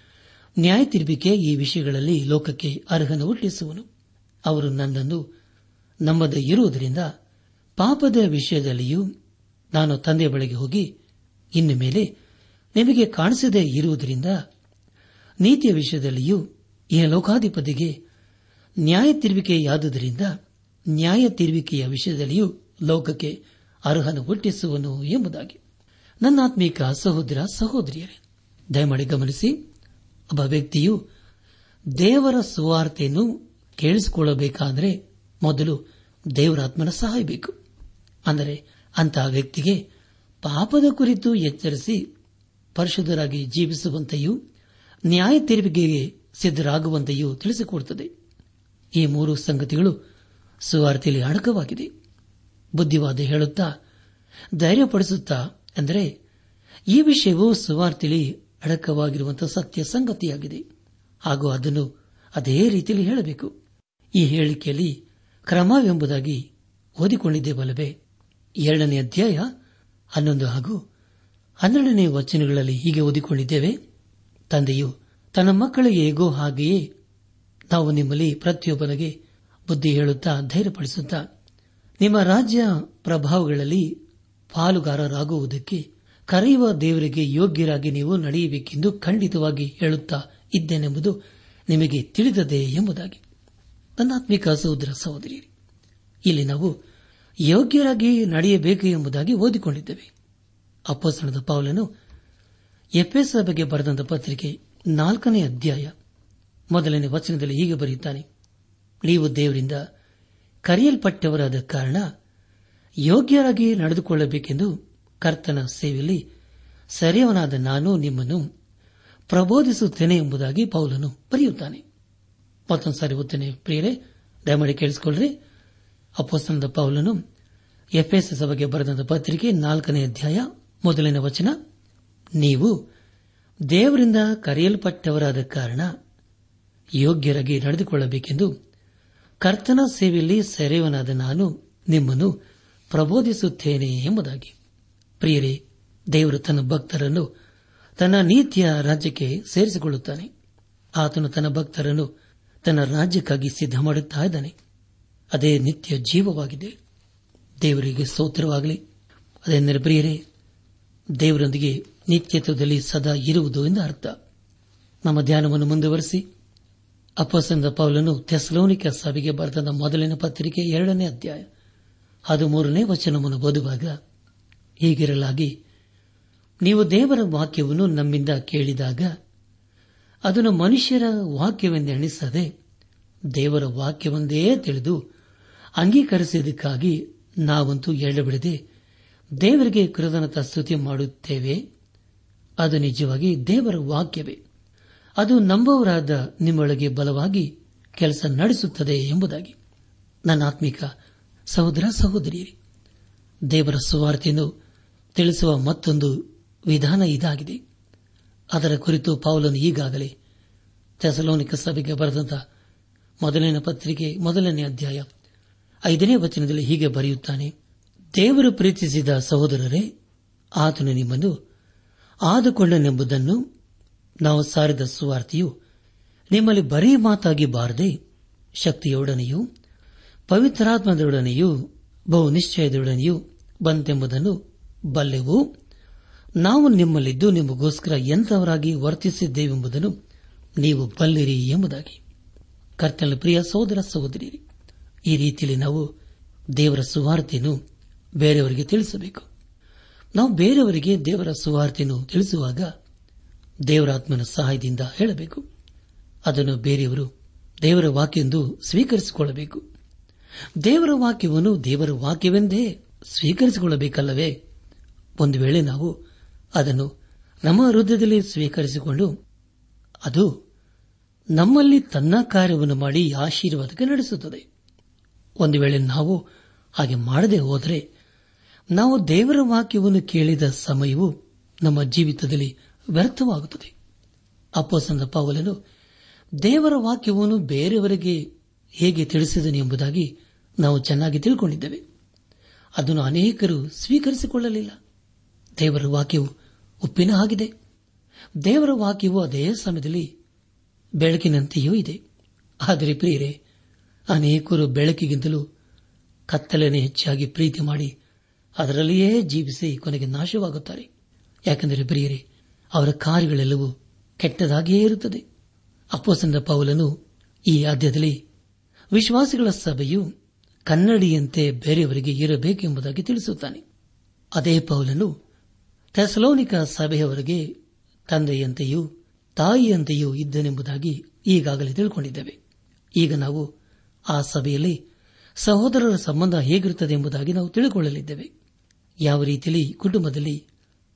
ನ್ಯಾಯ ತಿರುಬಿಕೆ ಈ ವಿಷಯಗಳಲ್ಲಿ ಲೋಕಕ್ಕೆ ಅರ್ಹನ ಹುಟ್ಟಿಸುವನು. ಅವರು ನನ್ನನ್ನು ನಮ್ಮದ ಇರುವುದರಿಂದ ಪಾಪದ ವಿಷಯದಲ್ಲಿಯೂ ನಾನು ತಂದೆಯ ಬಳಿಗೆ ಹೋಗಿ ಇನ್ನು ಮೇಲೆ ನಿಮಗೆ ಕಾಣಿಸದೇ ಇರುವುದರಿಂದ ನೀತಿಯ ವಿಷಯದಲ್ಲಿಯೂ ಈ ಲೋಕಾಧಿಪತಿಗೆ ನ್ಯಾಯ ತಿರುವಿಕೆಯಾದುದರಿಂದ ನ್ಯಾಯ ತಿರುವಿಕೆಯ ವಿಷಯದಲ್ಲಿಯೂ ಲೋಕಕ್ಕೆ ಅರ್ಹನ ಹುಟ್ಟಿಸುವನು ಎಂಬುದಾಗಿ. ನನ್ನಾತ್ಮೀಕ ಸಹೋದರ ಸಹೋದರಿಯರೇ, ದಯಮಾಡಿ ಗಮನಿಸಿ, ಒಬ್ಬ ವ್ಯಕ್ತಿಯು ದೇವರ ಸುವಾರ್ತೆಯನ್ನು ಕೇಳಿಸಿಕೊಳ್ಳಬೇಕಾದರೆ ಮೊದಲು ದೇವರಾತ್ಮನ ಸಹಾಯ ಬೇಕು. ಅಂದರೆ ಅಂತಹ ವ್ಯಕ್ತಿಗೆ ಪಾಪದ ಕುರಿತು ಎಚ್ಚರಿಸಿ ಪರಿಶುದ್ಧರಾಗಿ ಜೀವಿಸುವಂತೆಯೂ, ನ್ಯಾಯ ತೀರ್ಪಿಗೆಗೆ ಸಿದ್ದರಾಗುವಂತೆಯೂ ತಿಳಿಸಿಕೊಡುತ್ತದೆ. ಈ ಮೂರು ಸಂಗತಿಗಳು ಸುವಾರ್ತೆಯಲ್ಲಿ ಅಡಕವಾಗಿದೆ. ಬುದ್ಧಿವಾದ ಹೇಳುತ್ತಾ, ಧೈರ್ಯಪಡಿಸುತ್ತಾ ಅಂದರೆ, ಈ ವಿಷಯವು ಸುವಾರ್ತಿಲಿ ಅಡಕವಾಗಿರುವಂತಹ ಸತ್ಯ ಸಂಗತಿಯಾಗಿದೆ. ಹಾಗೂ ಅದನ್ನು ಅದೇ ರೀತಿಯಲ್ಲಿ ಹೇಳಬೇಕು. ಈ ಹೇಳಿಕೆಯಲ್ಲಿ ಕ್ರಮವೆಂಬುದಾಗಿ ಓದಿಕೊಂಡಿದ್ದೇವಲ್ಲವೇ? ಎರಡನೇ ಅಧ್ಯಾಯ ಹನ್ನೊಂದು ಹಾಗೂ ಹನ್ನೆರಡನೇ ವಚನಗಳಲ್ಲಿ ಹೀಗೆ ಓದಿಕೊಂಡಿದ್ದೇವೆ, ತಂದೆಯು ತನ್ನ ಮಕ್ಕಳಿಗೆ ಹೇಗೋ ಹಾಗೆಯೇ ನಾವು ನಿಮ್ಮಲ್ಲಿ ಪ್ರತಿಯೊಬ್ಬನಿಗೆ ಬುದ್ಧಿ ಹೇಳುತ್ತಾ ಧೈರ್ಯಪಡಿಸುತ್ತಾ ನಿಮ್ಮ ರಾಜ್ಯ ಪ್ರಭಾವಗಳಲ್ಲಿ ಪಾಲುಗಾರರಾಗುವುದಕ್ಕೆ ಕರೆಯುವ ದೇವರಿಗೆ ಯೋಗ್ಯರಾಗಿ ನೀವು ನಡೆಯಬೇಕೆಂದು ಖಂಡಿತವಾಗಿ ಹೇಳುತ್ತಾ ಇದ್ದೇನೆಂಬುದು ನಿಮಗೆ ತಿಳಿದದೆ ಎಂಬುದಾಗಿ. ತನ್ನಾತ್ಮಿಕ ಸಹೋದರ ಸಹೋದರಿ ಇಲ್ಲಿ ನಾವು ಯೋಗ್ಯರಾಗಿ ನಡೆಯಬೇಕು ಎಂಬುದಾಗಿ ಓದಿಕೊಂಡಿದ್ದೇವೆ. ಅಪ್ಪಸಣದ ಪಾವಲನು ಎಫ್ಎಸ್ ಬಗ್ಗೆ ಬರೆದಂತ ಪತ್ರಿಕೆ ನಾಲ್ಕನೇ ಅಧ್ಯಾಯ ಮೊದಲನೇ ವಚನದಲ್ಲಿ ಹೀಗೆ ಬರೆಯುತ್ತಾನೆ, ನೀವು ದೇವರಿಂದ ಕರೆಯಲ್ಪಟ್ಟವರಾದ ಕಾರಣ ಯೋಗ್ಯರಾಗಿ ನಡೆದುಕೊಳ್ಳಬೇಕೆಂದು ಕರ್ತನ ಸೇವೆಯಲ್ಲಿ ಸರಿಯವನಾದ ನಾನು ನಿಮ್ಮನ್ನು ಪ್ರಬೋಧಿಸುತ್ತೇನೆ ಎಂಬುದಾಗಿ ಪೌಲನು ಬರೆಯುತ್ತಾನೆ. ಮತ್ತೊಂದು ಸಾರಿ ಓದ್ತೇನೆ ಪ್ರಿಯರೇ, ದಯಮಾಡಿ ಕೇಳಿಸಿಕೊಳ್ಳ್ರಿ. ಅಪೋಸ್ತನದ ಪೌಲನು ಎಫ್ಎಸ್ ಸಭೆಗೆ ಬರೆದ ಪತ್ರಿಕೆ ನಾಲ್ಕನೇ ಅಧ್ಯಾಯ ಮೊದಲನೇ ವಚನ, ನೀವು ದೇವರಿಂದ ಕರೆಯಲ್ಪಟ್ಟವರಾದ ಕಾರಣ ಯೋಗ್ಯರಾಗಿ ನಡೆದುಕೊಳ್ಳಬೇಕೆಂದು ಕರ್ತನ ಸೇವೆಯಲ್ಲಿ ಸೆರೆಯವನಾದ ನಾನು ನಿಮ್ಮನ್ನು ಪ್ರಬೋಧಿಸುತ್ತೇನೆ ಎಂಬುದಾಗಿ. ಪ್ರಿಯರೇ, ದೇವರು ತನ್ನ ಭಕ್ತರನ್ನು ತನ್ನ ನೀತಿಯ ರಾಜ್ಯಕ್ಕೆ ಸೇರಿಸಿಕೊಳ್ಳುತ್ತಾನೆ. ಆತನು ತನ್ನ ಭಕ್ತರನ್ನು ತನ್ನ ರಾಜ್ಯಕ್ಕಾಗಿ ಸಿದ್ಧ ಮಾಡುತ್ತಾ ಇದ್ದಾನೆ. ಅದೇ ನಿತ್ಯ ಜೀವವಾಗಿದೆ. ದೇವರಿಗೆ ಸ್ತೋತ್ರವಾಗಲಿ. ಅದೇ ಪ್ರಿಯರೇ, ದೇವರೊಂದಿಗೆ ನಿತ್ಯತ್ವದಲ್ಲಿ ಸದಾ ಇರುವುದು ಎಂದು ಅರ್ಥ. ನಮ್ಮ ಧ್ಯಾನವನ್ನು ಮುಂದುವರೆಸಿ ಅಪಸಂದ ಪೌಲನು ತೆಸಲೋನಿಕ ಸಭೆಗೆ ಬರೆದ ಮೊದಲಿನ ಪತ್ರಿಕೆ ಎರಡನೇ ಅಧ್ಯಾಯ ಹದಿಮೂರನೇ ವಚನವನ್ನು ಓದುವಾಗ ಹೀಗಿರಲಾಗಿ, ನೀವು ದೇವರ ವಾಕ್ಯವನ್ನು ನಮ್ಮಿಂದ ಕೇಳಿದಾಗ ಅದನ್ನು ಮನುಷ್ಯರ ವಾಕ್ಯವೆಂದೆಣಿಸದೆ ದೇವರ ವಾಕ್ಯವೊಂದೇ ತಿಳಿದು ಅಂಗೀಕರಿಸಿದ್ದಕ್ಕಾಗಿ ನಾವಂತೂ ಎಳ್ಳಬಿಡದೆ ದೇವರಿಗೆ ಕೃತಜ್ಞತಾ ಸ್ತುತಿ ಮಾಡುತ್ತೇವೆ. ಅದು ನಿಜವಾಗಿ ದೇವರ ವಾಕ್ಯವೇ. ಅದು ನಂಬುವವರಾದ ನಿಮ್ಮೊಳಗೆ ಬಲವಾಗಿ ಕೆಲಸ ನಡೆಸುತ್ತದೆ ಎಂಬುದಾಗಿ. ನನ್ನ ಆತ್ಮಿಕ ಸಹೋದರ ಸಹೋದರಿಯರಿ, ದೇವರ ಸುವಾರ್ತೆಯನ್ನು ತಿಳಿಸುವ ಮತ್ತೊಂದು ವಿಧಾನ ಇದಾಗಿದೆ. ಅದರ ಕುರಿತು ಪೌಲನು ಈಗಾಗಲೇ ತೆಸಲೋನಿಕ ಸಭೆಗೆ ಬರೆದಂತಹ ಮೊದಲನೇ ಪತ್ರಿಕೆ, ಮೊದಲನೇ ಅಧ್ಯಾಯ, ಐದನೇ ವಚನದಲ್ಲಿ ಹೀಗೆ ಬರೆಯುತ್ತಾನೆ, ದೇವರು ಪ್ರೀತಿಸಿದ ಸಹೋದರರೇ, ಆತನು ನಿಮ್ಮನ್ನು ಆದುಕೊಂಡನೆಂಬುದನ್ನು ನಾವು ಸಾರಿದ ಸುವಾರ್ತೆಯು ನಿಮ್ಮಲ್ಲಿ ಬರೀ ಮಾತಾಗಿ ಬಾರದೆ ಶಕ್ತಿಯೊಡನೆಯೂ ಪವಿತ್ರಾತ್ಮದೊಡನೆಯೂ ಬಹು ನಿಶ್ಚಯದೊಡನೆಯೂ ಬಂತೆಂಬುದನ್ನು ಬಲ್ಲೆವು ನಾವು ನಿಮ್ಮಲ್ಲಿದ್ದು ನಿಮಗೋಸ್ಕರ ಎಂಥವರಾಗಿ ವರ್ತಿಸಿದ್ದೇವೆಂಬುದನ್ನು ನೀವು ಬಲ್ಲಿರಿ ಎಂಬುದಾಗಿ. ಕರ್ತನ ಪ್ರಿಯ ಸಹೋದರ ಸಹೋದರಿಯರಿ, ಈ ರೀತಿಯಲ್ಲಿ ನಾವು ದೇವರ ಸುವಾರ್ತೆಯನ್ನು ಬೇರೆಯವರಿಗೆ ತಿಳಿಸಬೇಕು. ನಾವು ಬೇರೆಯವರಿಗೆ ದೇವರ ಸುವಾರ್ತೆಯನ್ನು ತಿಳಿಸುವಾಗ ದೇವರಾತ್ಮನ ಸಹಾಯದಿಂದ ಹೇಳಬೇಕು. ಅದನ್ನು ಬೇರೆಯವರು ದೇವರ ವಾಕ್ಯವೆಂದು ಸ್ವೀಕರಿಸಿಕೊಳ್ಳಬೇಕು. ದೇವರ ವಾಕ್ಯವನ್ನು ದೇವರ ವಾಕ್ಯವೆಂದೇ ಸ್ವೀಕರಿಸಿಕೊಳ್ಳಬೇಕಲ್ಲವೇ? ಒಂದು ವೇಳೆ ನಾವು ಅದನ್ನು ನಮ್ಮ ಹೃದಯದಲ್ಲಿ ಸ್ವೀಕರಿಸಿಕೊಂಡು ಅದು ನಮ್ಮಲ್ಲಿ ತನ್ನ ಕಾರ್ಯವನ್ನು ಮಾಡಿ ಆಶೀರ್ವಾದಕ್ಕೆ ನಡೆಸುತ್ತದೆ. ಒಂದು ವೇಳೆ ನಾವು ಹಾಗೆ ಮಾಡದೆ ಹೋದರೆ ನಾವು ದೇವರ ವಾಕ್ಯವನ್ನು ಕೇಳಿದ ಸಮಯವು ನಮ್ಮ ಜೀವಿತದಲ್ಲಿ ವ್ಯರ್ಥವಾಗುತ್ತದೆ. ಅಪ್ಪಸಂದ ಪಾವಲನು, ದೇವರ ವಾಕ್ಯವನ್ನು ಬೇರೆಯವರಿಗೆ ಹೇಗೆ ತಿಳಿಸಿದನು ಎಂಬುದಾಗಿ ನಾವು ಚೆನ್ನಾಗಿ ತಿಳ್ಕೊಂಡಿದ್ದೇವೆ. ಅದನ್ನು ಅನೇಕರು ಸ್ವೀಕರಿಸಿಕೊಳ್ಳಲಿಲ್ಲ. ದೇವರ ವಾಕ್ಯವು ಉಪ್ಪಿನ ಆಗಿದೆ ದೇವರ ವಾಕ್ಯವು ಅದೇ ಸಮಯದಲ್ಲಿ ಬೆಳಕಿನಂತೆಯೂ ಇದೆ. ಆದರೆ ಪ್ರಿಯರೇ, ಅನೇಕರು ಬೆಳಕಿಗಿಂತಲೂ ಕತ್ತಲೆಯನ್ನು ಹೆಚ್ಚಾಗಿ ಪ್ರೀತಿ ಮಾಡಿ ಅದರಲ್ಲಿಯೇ ಜೀವಿಸಿ ಕೊನೆಗೆ ನಾಶವಾಗುತ್ತಾರೆ. ಯಾಕೆಂದರೆ ಪ್ರಿಯರೇ ಅವರ ಕಾರ್ಯಗಳೆಲ್ಲವೂ ಕೆಟ್ಟದಾಗಿಯೇ ಇರುತ್ತದೆ. ಅಪ್ಪಸಂದ ಪೌಲನು ಈ ಆದ್ಯದಲ್ಲಿ ವಿಶ್ವಾಸಿಗಳ ಸಭೆಯು ಕನ್ನಡಿಯಂತೆ ಬೇರೆಯವರಿಗೆ ಇರಬೇಕೆಂಬುದಾಗಿ ತಿಳಿಸುತ್ತಾನೆ. ಅದೇ ಪೌಲನು ಥೆಸಲೋನಿಕ ಸಭೆಯವರಿಗೆ ತಂದೆಯಂತೆಯೂ ತಾಯಿಯಂತೆಯೂ ಇದ್ದನೆಂಬುದಾಗಿ ಈಗಾಗಲೇ ತಿಳ್ಕೊಂಡಿದ್ದೇವೆ. ಈಗ ನಾವು ಆ ಸಭೆಯಲ್ಲಿ ಸಹೋದರರ ಸಂಬಂಧ ಹೇಗಿರುತ್ತದೆ ಎಂಬುದಾಗಿ ನಾವು ತಿಳಿದುಕೊಳ್ಳಲಿದ್ದೇವೆ. ಯಾವ ರೀತಿಯಲ್ಲಿ ಕುಟುಂಬದಲ್ಲಿ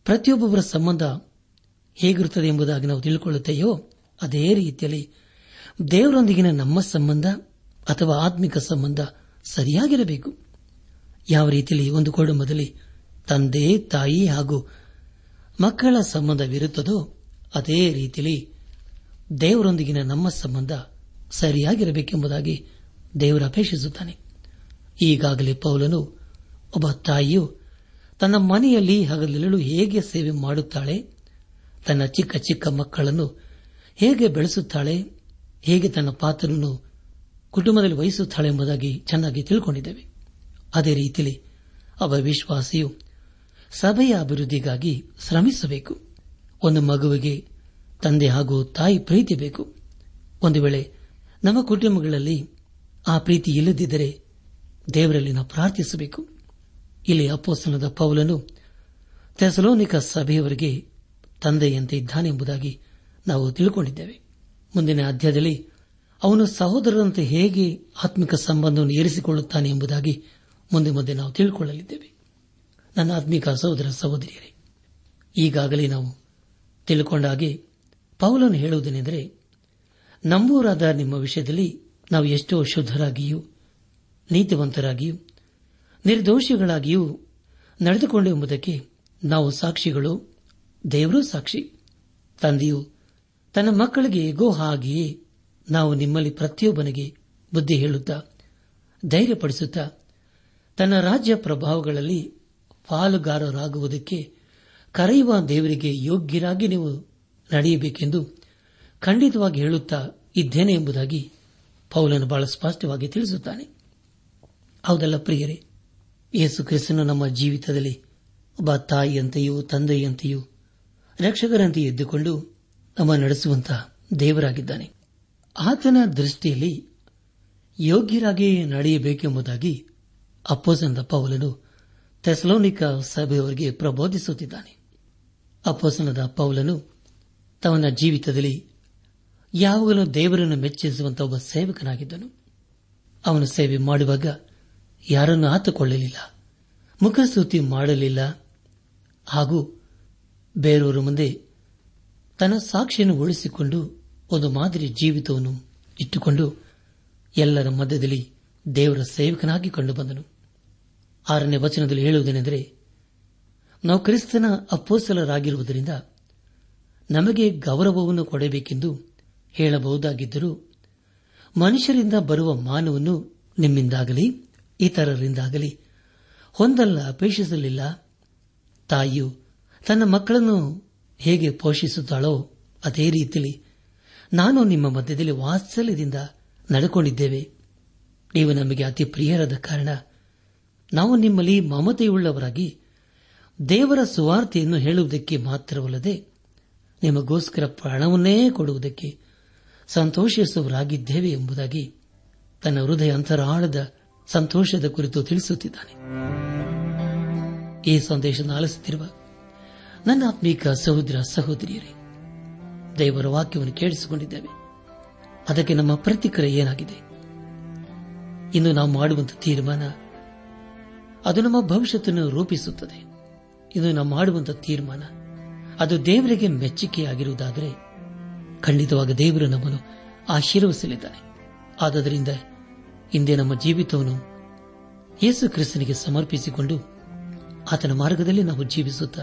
ಪ್ರತಿಯೊಬ್ಬರ ಸಂಬಂಧ ಹೇಗಿರುತ್ತದೆ ಎಂಬುದಾಗಿ ನಾವು ತಿಳಿದುಕೊಳ್ಳುತ್ತೇಯೋ ಅದೇ ರೀತಿಯಲ್ಲಿ ದೇವರೊಂದಿಗಿನ ನಮ್ಮ ಸಂಬಂಧ ಅಥವಾ ಆತ್ಮಿಕ ಸಂಬಂಧ ಸರಿಯಾಗಿರಬೇಕು. ಯಾವ ರೀತಿಯಲ್ಲಿ ಒಂದು ಕುಟುಂಬದಲ್ಲಿ ತಂದೆ, ತಾಯಿ ಹಾಗೂ ಮಕ್ಕಳ ಸಂಬಂಧವಿರುತ್ತದೋ, ಅದೇ ರೀತಿಯಲ್ಲಿ ದೇವರೊಂದಿಗಿನ ನಮ್ಮ ಸಂಬಂಧ ಸರಿಯಾಗಿರಬೇಕೆಂಬುದಾಗಿ ದೇವರು ಅಪೇಕ್ಷಿಸುತ್ತಾನೆ. ಈಗಾಗಲೇ ಪೌಲನು ಒಬ್ಬ ತಾಯಿಯು ತನ್ನ ಮನೆಯಲ್ಲಿ ಹಗಲಿರಲು ಹೇಗೆ ಸೇವೆ ಮಾಡುತ್ತಾಳೆ ತನ್ನ ಚಿಕ್ಕ ಚಿಕ್ಕ ಮಕ್ಕಳನ್ನು ಹೇಗೆ ಬೆಳೆಸುತ್ತಾಳೆ, ಹೇಗೆ ತನ್ನ ಪಾತ್ರನನ್ನು ಕುಟುಂಬದಲ್ಲಿ ವಹಿಸುತ್ತಾಳೆ ಎಂಬುದಾಗಿ ಚೆನ್ನಾಗಿ ತಿಳ್ಕೊಂಡಿದ್ದೇವೆ. ಅದೇ ರೀತಿಯಲ್ಲಿ ಒಬ್ಬ ವಿಶ್ವಾಸಿಯು ಸಭೆಯ ಅಭಿವೃದ್ಧಿಗಾಗಿ ಶ್ರಮಿಸಬೇಕು. ಒಂದು ಮಗುವಿಗೆ ತಂದೆ ಹಾಗೂ ತಾಯಿ ಪ್ರೀತಿ ಬೇಕು. ಒಂದು ವೇಳೆ ನಮ್ಮ ಕುಟುಂಬಗಳಲ್ಲಿ ಆ ಪ್ರೀತಿ ಇಲ್ಲದಿದ್ದರೆ ದೇವರಲ್ಲಿ ನಾವು ಪ್ರಾರ್ಥಿಸಬೇಕು. ಇಲ್ಲಿ ಅಪ್ಪೋಸ್ತನದ ಪೌಲನು ತೆಸಲೋನಿಕ ಸಭೆಯವರಿಗೆ ತಂದೆಯಂತೆ ಇದ್ದಾನೆ ಎಂಬುದಾಗಿ ನಾವು ತಿಳ್ಕೊಂಡಿದ್ದೇವೆ. ಮುಂದಿನ ಅಧ್ಯಾಯದಲ್ಲಿ ಅವನು ಸಹೋದರರಂತೆ ಹೇಗೆ ಆತ್ಮಿಕ ಸಂಬಂಧವನ್ನು ಏರಿಸಿಕೊಳ್ಳುತ್ತಾನೆ ಎಂಬುದಾಗಿ ಮುಂದೆ ಮುಂದೆ ನಾವು ತಿಳಿದುಕೊಳ್ಳಲಿದ್ದೇವೆ ನನ್ನ ಆತ್ಮಿಕ ಸಹೋದರ ಸಹೋದರಿಯರೇ, ಈಗಾಗಲೇ ನಾವು ತಿಳ್ಕೊಂಡ ಹಾಗೆ ಪೌಲನು ಹೇಳುವುದೇನೆಂದರೆ ನಂಬುವರಾದ ನಿಮ್ಮ ವಿಷಯದಲ್ಲಿ ನಾವು ಎಷ್ಟೋ ಶುದ್ಧರಾಗಿಯೂ, ನೀತಿವಂತರಾಗಿಯೂ, ನಿರ್ದೋಷಿಗಳಾಗಿಯೂ ನಡೆದುಕೊಂಡು ಎಂಬುದಕ್ಕೆ ನಾವು ಸಾಕ್ಷಿಗಳು ದೇವರೂ ಸಾಕ್ಷಿ. ತಂದೆಯು, ತನ್ನ ಮಕ್ಕಳಿಗೆ ಹೇಗೋ ಹಾಗೆಯೇ ನಾವು ನಿಮ್ಮಲ್ಲಿ ಪ್ರತಿಯೊಬ್ಬನಿಗೆ ಬುದ್ಧಿ ಹೇಳುತ್ತಾ, ಧೈರ್ಯಪಡಿಸುತ್ತಾ, ತನ್ನ ರಾಜ್ಯ ಪ್ರಭಾವಗಳಲ್ಲಿ ಪಾಲುಗಾರರಾಗುವುದಕ್ಕೆ ಕರೆಯುವ ದೇವರಿಗೆ ಯೋಗ್ಯರಾಗಿ ನೀವು ನಡೆಯಬೇಕೆಂದು ಖಂಡಿತವಾಗಿ ಹೇಳುತ್ತಾ ಇದ್ದೇನೆ ಎಂಬುದಾಗಿ ಪೌಲನು ಬಹಳ ಸ್ಪಷ್ಟವಾಗಿ ತಿಳಿಸುತ್ತಾನೆ. ಹೌದಲ್ಲ ಪ್ರಿಯರೇ, ಯೇಸು ಕ್ರಿಸ್ತನು ನಮ್ಮ ಜೀವಿತದಲ್ಲಿ ಒಬ್ಬ ತಾಯಿಯಂತೆಯೂ ತಂದೆಯಂತೆಯೂ ರಕ್ಷಕರಂತೆಯೂ ಎದ್ದುಕೊಂಡು ನಮ್ಮ ನಡೆಸುವಂತಹ ದೇವರಾಗಿದ್ದಾನೆ. ಆತನ ದೃಷ್ಟಿಯಲ್ಲಿ ಯೋಗ್ಯರಾಗಿ ನಡೆಯಬೇಕೆಂಬುದಾಗಿ ಅಪ್ಪೋಸನದ ಪೌಲನು ಥೆಸಲೋನಿಕ ಸಭೆಯವರಿಗೆ ಪ್ರಬೋಧಿಸುತ್ತಿದ್ದಾನೆ. ಅಪ್ಪೋಸನದ ಪೌಲನು ತನ್ನ ಜೀವಿತದಲ್ಲಿ ಯಾವಾಗಲೂ ದೇವರನ್ನು ಮೆಚ್ಚಿಸುವಂತಹ ಒಬ್ಬ ಸೇವಕನಾಗಿದ್ದನು. ಅವನು ಸೇವೆ ಮಾಡುವಾಗ ಯಾರನ್ನು ಆತುಕೊಳ್ಳಲಿಲ್ಲ, ಮುಖಸ್ತುತಿ ಮಾಡಲಿಲ್ಲ ಹಾಗೂ ಬೇರೆಯವರ ಮುಂದೆ ತನ್ನ ಸಾಕ್ಷಿಯನ್ನು ಉಳಿಸಿಕೊಂಡು ಒಂದು ಮಾದರಿ ಜೀವಿತವನ್ನು ಇಟ್ಟುಕೊಂಡು ಎಲ್ಲರ ಮಧ್ಯದಲ್ಲಿ ದೇವರ ಸೇವಕನಾಗಿ ಕಂಡುಬಂದನು ಆರನೇ ವಚನದಲ್ಲಿ ಹೇಳುವುದೇನೆಂದರೆ, ನಾವು ಕ್ರಿಸ್ತನ ಅಪ್ಪೋಸಲರಾಗಿರುವುದರಿಂದ ನಮಗೆ ಗೌರವವನ್ನು ಕೊಡಬೇಕೆಂದು ಹೇಳಬಹುದಾಗಿದ್ದರೂ, ಮನುಷ್ಯರಿಂದ ಬರುವ ಮಾನವನ್ನು ನಿಮ್ಮಿಂದಾಗಲಿ, ಇತರರಿಂದಾಗಲಿ ಹೊಂದಲ್ಲ, ಅಪೇಕ್ಷಿಸಲಿಲ್ಲ. ತಾಯಿಯು ತನ್ನ ಮಕ್ಕಳನ್ನು ಹೇಗೆ ಪೋಷಿಸುತ್ತಾಳೋ ಅದೇ ರೀತಿಯಲ್ಲಿ ನಾನು ನಿಮ್ಮ ಮಧ್ಯದಲ್ಲಿ ವಾತ್ಸಲ್ಯದಿಂದ ನಡೆಕೊಂಡಿದ್ದೇವೆ. ನೀವು ನಮಗೆ ಅತಿ ಪ್ರಿಯರಾದ ಕಾರಣ ನಾವು ನಿಮ್ಮಲ್ಲಿ ಮಮತೆಯುಳ್ಳವರಾಗಿ ದೇವರ ಸುವಾರ್ತೆಯನ್ನು ಹೇಳುವುದಕ್ಕೆ ಮಾತ್ರವಲ್ಲದೆ ನಿಮಗೋಸ್ಕರ ಪ್ರಾಣವನ್ನೇ ಕೊಡುವುದಕ್ಕೆ ಸಂತೋಷಿಸುವರಾಗಿದ್ದೇವೆ ಎಂಬುದಾಗಿ ತನ್ನ ಹೃದಯ ಅಂತರಾಳದ ಸಂತೋಷದ ಕುರಿತು ತಿಳಿಸುತ್ತಿದ್ದಾನೆ. ಈ ಸಂದೇಶ ಆಲಿಸುತ್ತಿರುವ ನನ್ನ ಆತ್ಮೀಕ ಸಹೋದರ ಸಹೋದರಿಯರೇ, ದೇವರ ವಾಕ್ಯವನ್ನು ಕೇಳಿಸಿಕೊಂಡಿದ್ದೇವೆ. ಅದಕ್ಕೆ ನಮ್ಮ ಪ್ರತಿಕ್ರಿಯೆ ಏನಾಗಿದೆ? ಇನ್ನು ನಾವು ಮಾಡುವಂತಹ ತೀರ್ಮಾನ, ಅದು ನಮ್ಮ ಭವಿಷ್ಯತನ್ನು ರೂಪಿಸುತ್ತದೆ. ಇನ್ನು ನಾವು ಮಾಡುವಂತಹ ತೀರ್ಮಾನ, ಅದು ದೇವರಿಗೆ ಮೆಚ್ಚುಗೆಯಾಗಿರುವುದಾದರೆ, ಖಂಡಿತವಾಗಿ ದೇವರು ನಮ್ಮನ್ನು ಆಶೀರ್ವಸಲಿದ್ದಾನೆ ಆದ್ದರಿಂದ ಹಿಂದೆ ನಮ್ಮ ಜೀವಿತವನ್ನು ಯೇಸು ಕ್ರಿಸ್ತನಿಗೆ ಸಮರ್ಪಿಸಿಕೊಂಡು ಆತನ ಮಾರ್ಗದಲ್ಲಿ ನಾವು ಜೀವಿಸುತ್ತಾ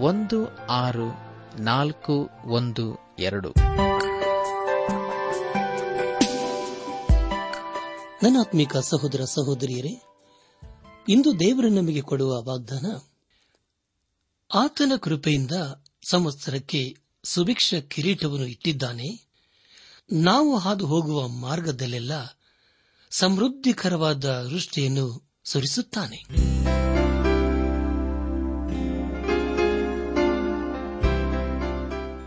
ಒಂದು ಆರು ನಾಲ್ಕು ಒಂದು ಎರಡು. ನನ್ನ ಆತ್ಮಿಕ ಸಹೋದರ ಸಹೋದರಿಯರೇ, ಇಂದು ದೇವರು ನಮಗೆ ಕೊಡುವ ವಾಗ್ದಾನ, ಆತನ ಕೃಪೆಯಿಂದ ಸಂವತ್ಸರಕ್ಕೆ ಸುಭಿಕ್ಷ ಕಿರೀಟವನ್ನು ಇಟ್ಟಿದ್ದಾನೆ. ನಾವು ಹಾದು ಹೋಗುವ ಮಾರ್ಗದಲ್ಲೆಲ್ಲ ಸಮೃದ್ಧಿಕರವಾದ ವೃಷ್ಟಿಯನ್ನು ಸುರಿಸುತ್ತಾನೆ.